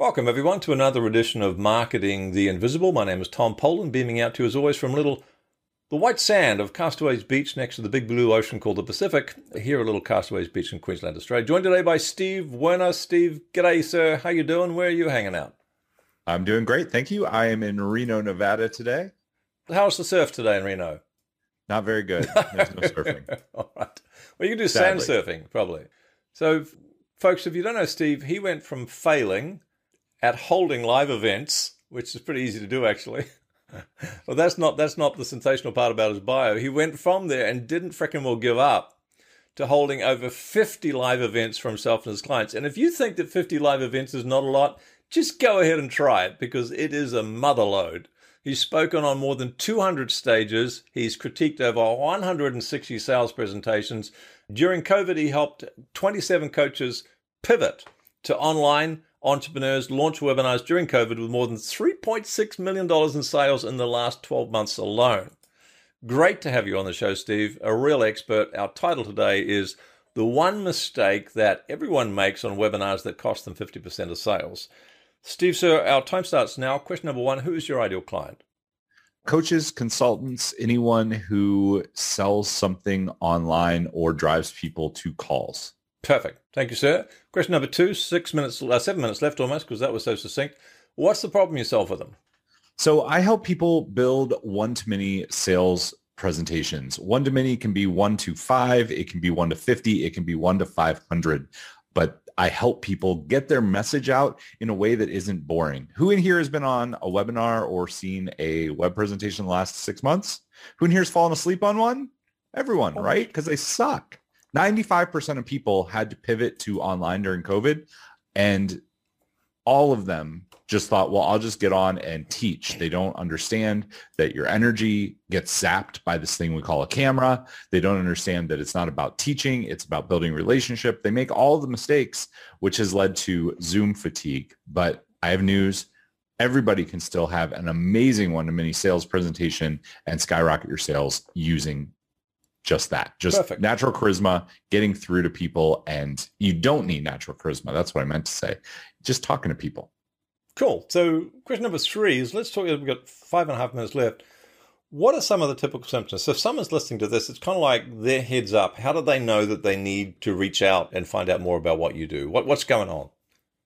Welcome, everyone, to another edition of Marketing the Invisible. My name is Tom Poland, beaming out to you as always from little the white sand of Castaways Beach next to the big blue ocean called the Pacific, here at little Castaways Beach in Queensland, Australia. Joined today by Steve Werner. Steve, g'day, sir. How you doing? Where are you hanging out? I'm doing great, thank you. I am in Reno, Nevada today. How's the surf today in Reno? Not very good. There's no surfing. All right. Well, you can do Sadly. sand surfing, probably. So, folks, if you don't know Steve, he went from failing at holding live events, which is pretty easy to do, actually. well, that's not that's not the sensational part about his bio. He went from there and didn't frickin' well give up to holding over 50 live events for himself and his clients. And if you think that 50 live events is not a lot, just go ahead and try it because it is a mother load. He's spoken on more than 200 stages. He's critiqued over 160 sales presentations. During COVID, he helped 27 coaches pivot to online entrepreneurs launch webinars during COVID with more than $3.6 million in sales in the last 12 months alone. Great to have you on the show, Steve, a real expert. Our title today is The One Mistake That Everyone Makes on Webinars That Cost Them 50% of Sales. Steve, sir, our time starts now. Question number one Who is your ideal client? Coaches, consultants, anyone who sells something online or drives people to calls. Perfect. Thank you, sir. Question number two, six minutes, uh, seven minutes left almost, because that was so succinct. What's the problem you solve for them? So I help people build one-to-many sales presentations. One-to-many can be one to five. It can be one to 50. It can be one to 500. But I help people get their message out in a way that isn't boring. Who in here has been on a webinar or seen a web presentation the last six months? Who in here has fallen asleep on one? Everyone, right? Because they suck. 95% of people had to pivot to online during COVID and all of them just thought, well, I'll just get on and teach. They don't understand that your energy gets zapped by this thing we call a camera. They don't understand that it's not about teaching. It's about building relationship. They make all the mistakes, which has led to Zoom fatigue. But I have news. Everybody can still have an amazing one-to-many sales presentation and skyrocket your sales using just that, just Perfect. natural charisma, getting through to people. And you don't need natural charisma. That's what I meant to say. Just talking to people. Cool. So, question number three is let's talk. We've got five and a half minutes left. What are some of the typical symptoms? So, if someone's listening to this, it's kind of like their heads up. How do they know that they need to reach out and find out more about what you do? What, what's going on?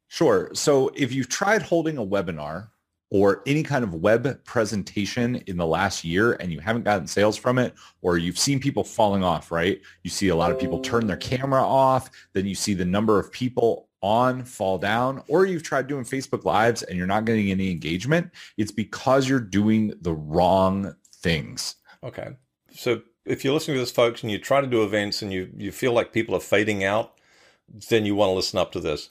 Sure. So if you've tried holding a webinar or any kind of web presentation in the last year and you haven't gotten sales from it, or you've seen people falling off, right? You see a lot of people turn their camera off, then you see the number of people on fall down, or you've tried doing Facebook Lives and you're not getting any engagement. It's because you're doing the wrong things. Okay. So, if you're listening to this, folks, and you try to do events and you, you feel like people are fading out, then you want to listen up to this.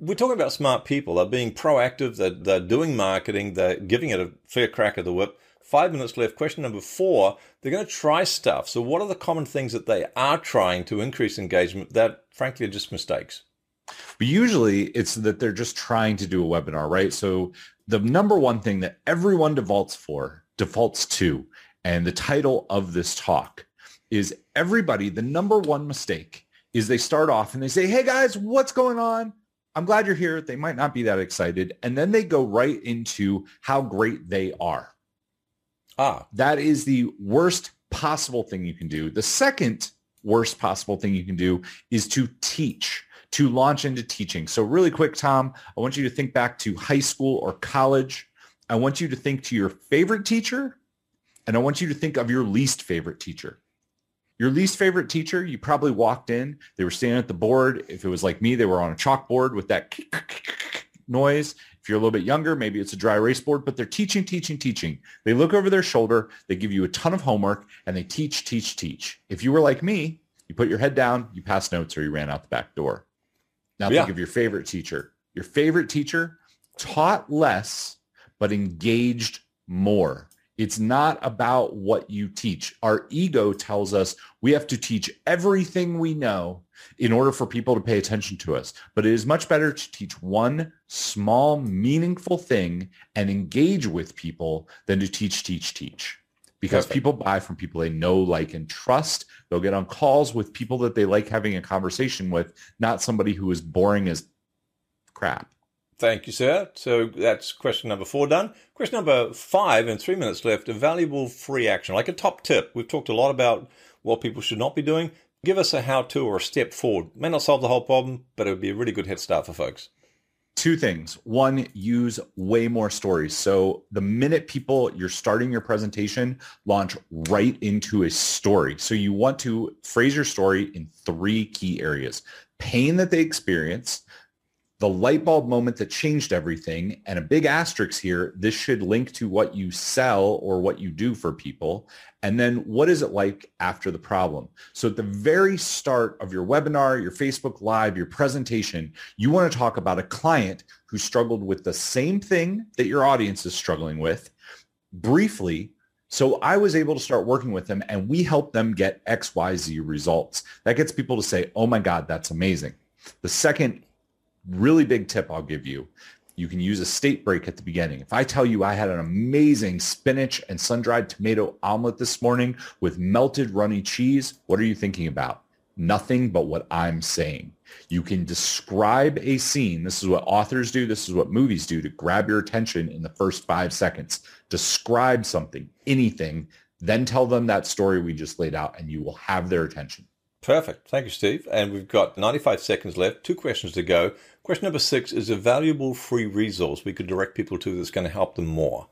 We're talking about smart people. They're being proactive. They're, they're doing marketing. They're giving it a fair crack of the whip. Five minutes left. Question number four. They're going to try stuff. So, what are the common things that they are trying to increase engagement that, frankly, are just mistakes? But usually it's that they're just trying to do a webinar, right? So the number one thing that everyone defaults for, defaults to, and the title of this talk is everybody, the number one mistake is they start off and they say, hey guys, what's going on? I'm glad you're here. They might not be that excited. And then they go right into how great they are. Ah, That is the worst possible thing you can do. The second worst possible thing you can do is to teach, to launch into teaching. So really quick, Tom, I want you to think back to high school or college. I want you to think to your favorite teacher, and I want you to think of your least favorite teacher. Your least favorite teacher, you probably walked in, they were standing at the board. If it was like me, they were on a chalkboard with that noise. If you're a little bit younger, maybe it's a dry erase board, but they're teaching, teaching, teaching. They look over their shoulder, they give you a ton of homework, and they teach, teach, teach. If you were like me, you put your head down, you pass notes, or you ran out the back door. Now Yeah. think of your favorite teacher. Your favorite teacher taught less, but engaged more. It's not about what you teach. Our ego tells us we have to teach everything we know in order for people to pay attention to us. But it is much better to teach one small, meaningful thing and engage with people than to teach, teach, teach. Because Perfect. people buy from people they know, like, and trust. They'll get on calls with people that they like having a conversation with, not somebody who is boring as crap. Thank you, sir. So that's question number four done. Question number five, and three minutes left. A valuable free action, like a top tip. We've talked a lot about what people should not be doing. Give us a how to or a step forward. May not solve the whole problem, but it would be a really good head start for folks. Two things. One, use way more stories. So the minute people you're starting your presentation, launch right into a story. So you want to phrase your story in three key areas. Pain that they experience, the light bulb moment that changed everything and a big asterisk here this should link to what you sell or what you do for people and then what is it like after the problem so at the very start of your webinar your facebook live your presentation you want to talk about a client who struggled with the same thing that your audience is struggling with briefly so I was able to start working with them and we helped them get XYZ results. That gets people to say, oh my God, that's amazing. The second really big tip I'll give you. You can use a state break at the beginning. If I tell you I had an amazing spinach and sun-dried tomato omelet this morning with melted runny cheese, what are you thinking about? Nothing but what I'm saying. You can describe a scene. This is what authors do. This is what movies do to grab your attention in the first five seconds. Describe something, anything, then tell them that story we just laid out and you will have their attention. Perfect. Thank you, Steve. And we've got 95 seconds left, two questions to go. Question number six is a valuable free resource we could direct people to that's going to help them more.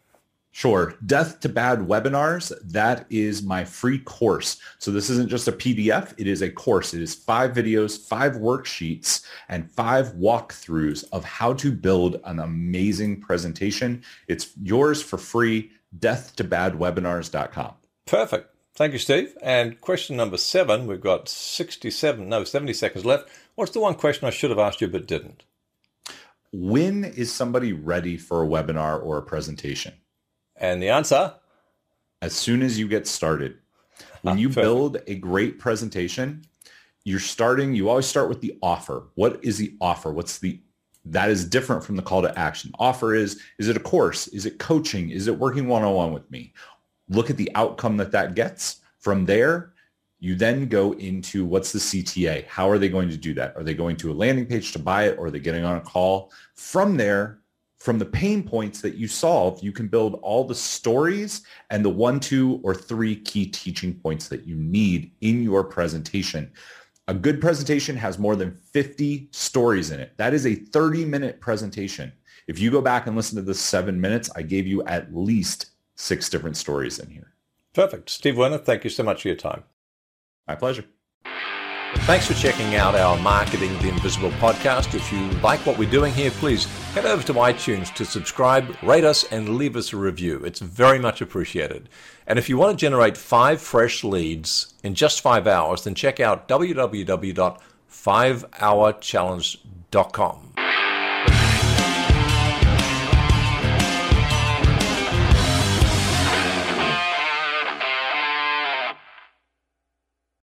Sure. Death to Bad webinars. That is my free course. So this isn't just a PDF. It is a course. It is five videos, five worksheets, and five walkthroughs of how to build an amazing presentation. It's yours for free. Death to Bad Webinars.com. Perfect. Thank you, Steve. And question number seven, we've got 67, no, 70 seconds left. What's the one question I should have asked you but didn't? When is somebody ready for a webinar or a presentation? And the answer? As soon as you get started. When ah, you build a great presentation, you're starting, you always start with the offer. What is the offer? What's the that is different from the call to action. Offer is, is it a course? Is it coaching? Is it working one-on-one with me? Look at the outcome that that gets. From there, you then go into what's the CTA? How are they going to do that? Are they going to a landing page to buy it or are they getting on a call? From there, from the pain points that you solve, you can build all the stories and the one, two, or three key teaching points that you need in your presentation. A good presentation has more than 50 stories in it. That is a 30 minute presentation. If you go back and listen to the seven minutes, I gave you at least six different stories in here. Perfect. Steve Werner, thank you so much for your time. My pleasure. Thanks for checking out our Marketing the Invisible podcast. If you like what we're doing here, please head over to iTunes to subscribe, rate us, and leave us a review. It's very much appreciated. And if you want to generate five fresh leads in just five hours, then check out www.5hourchallenge.com.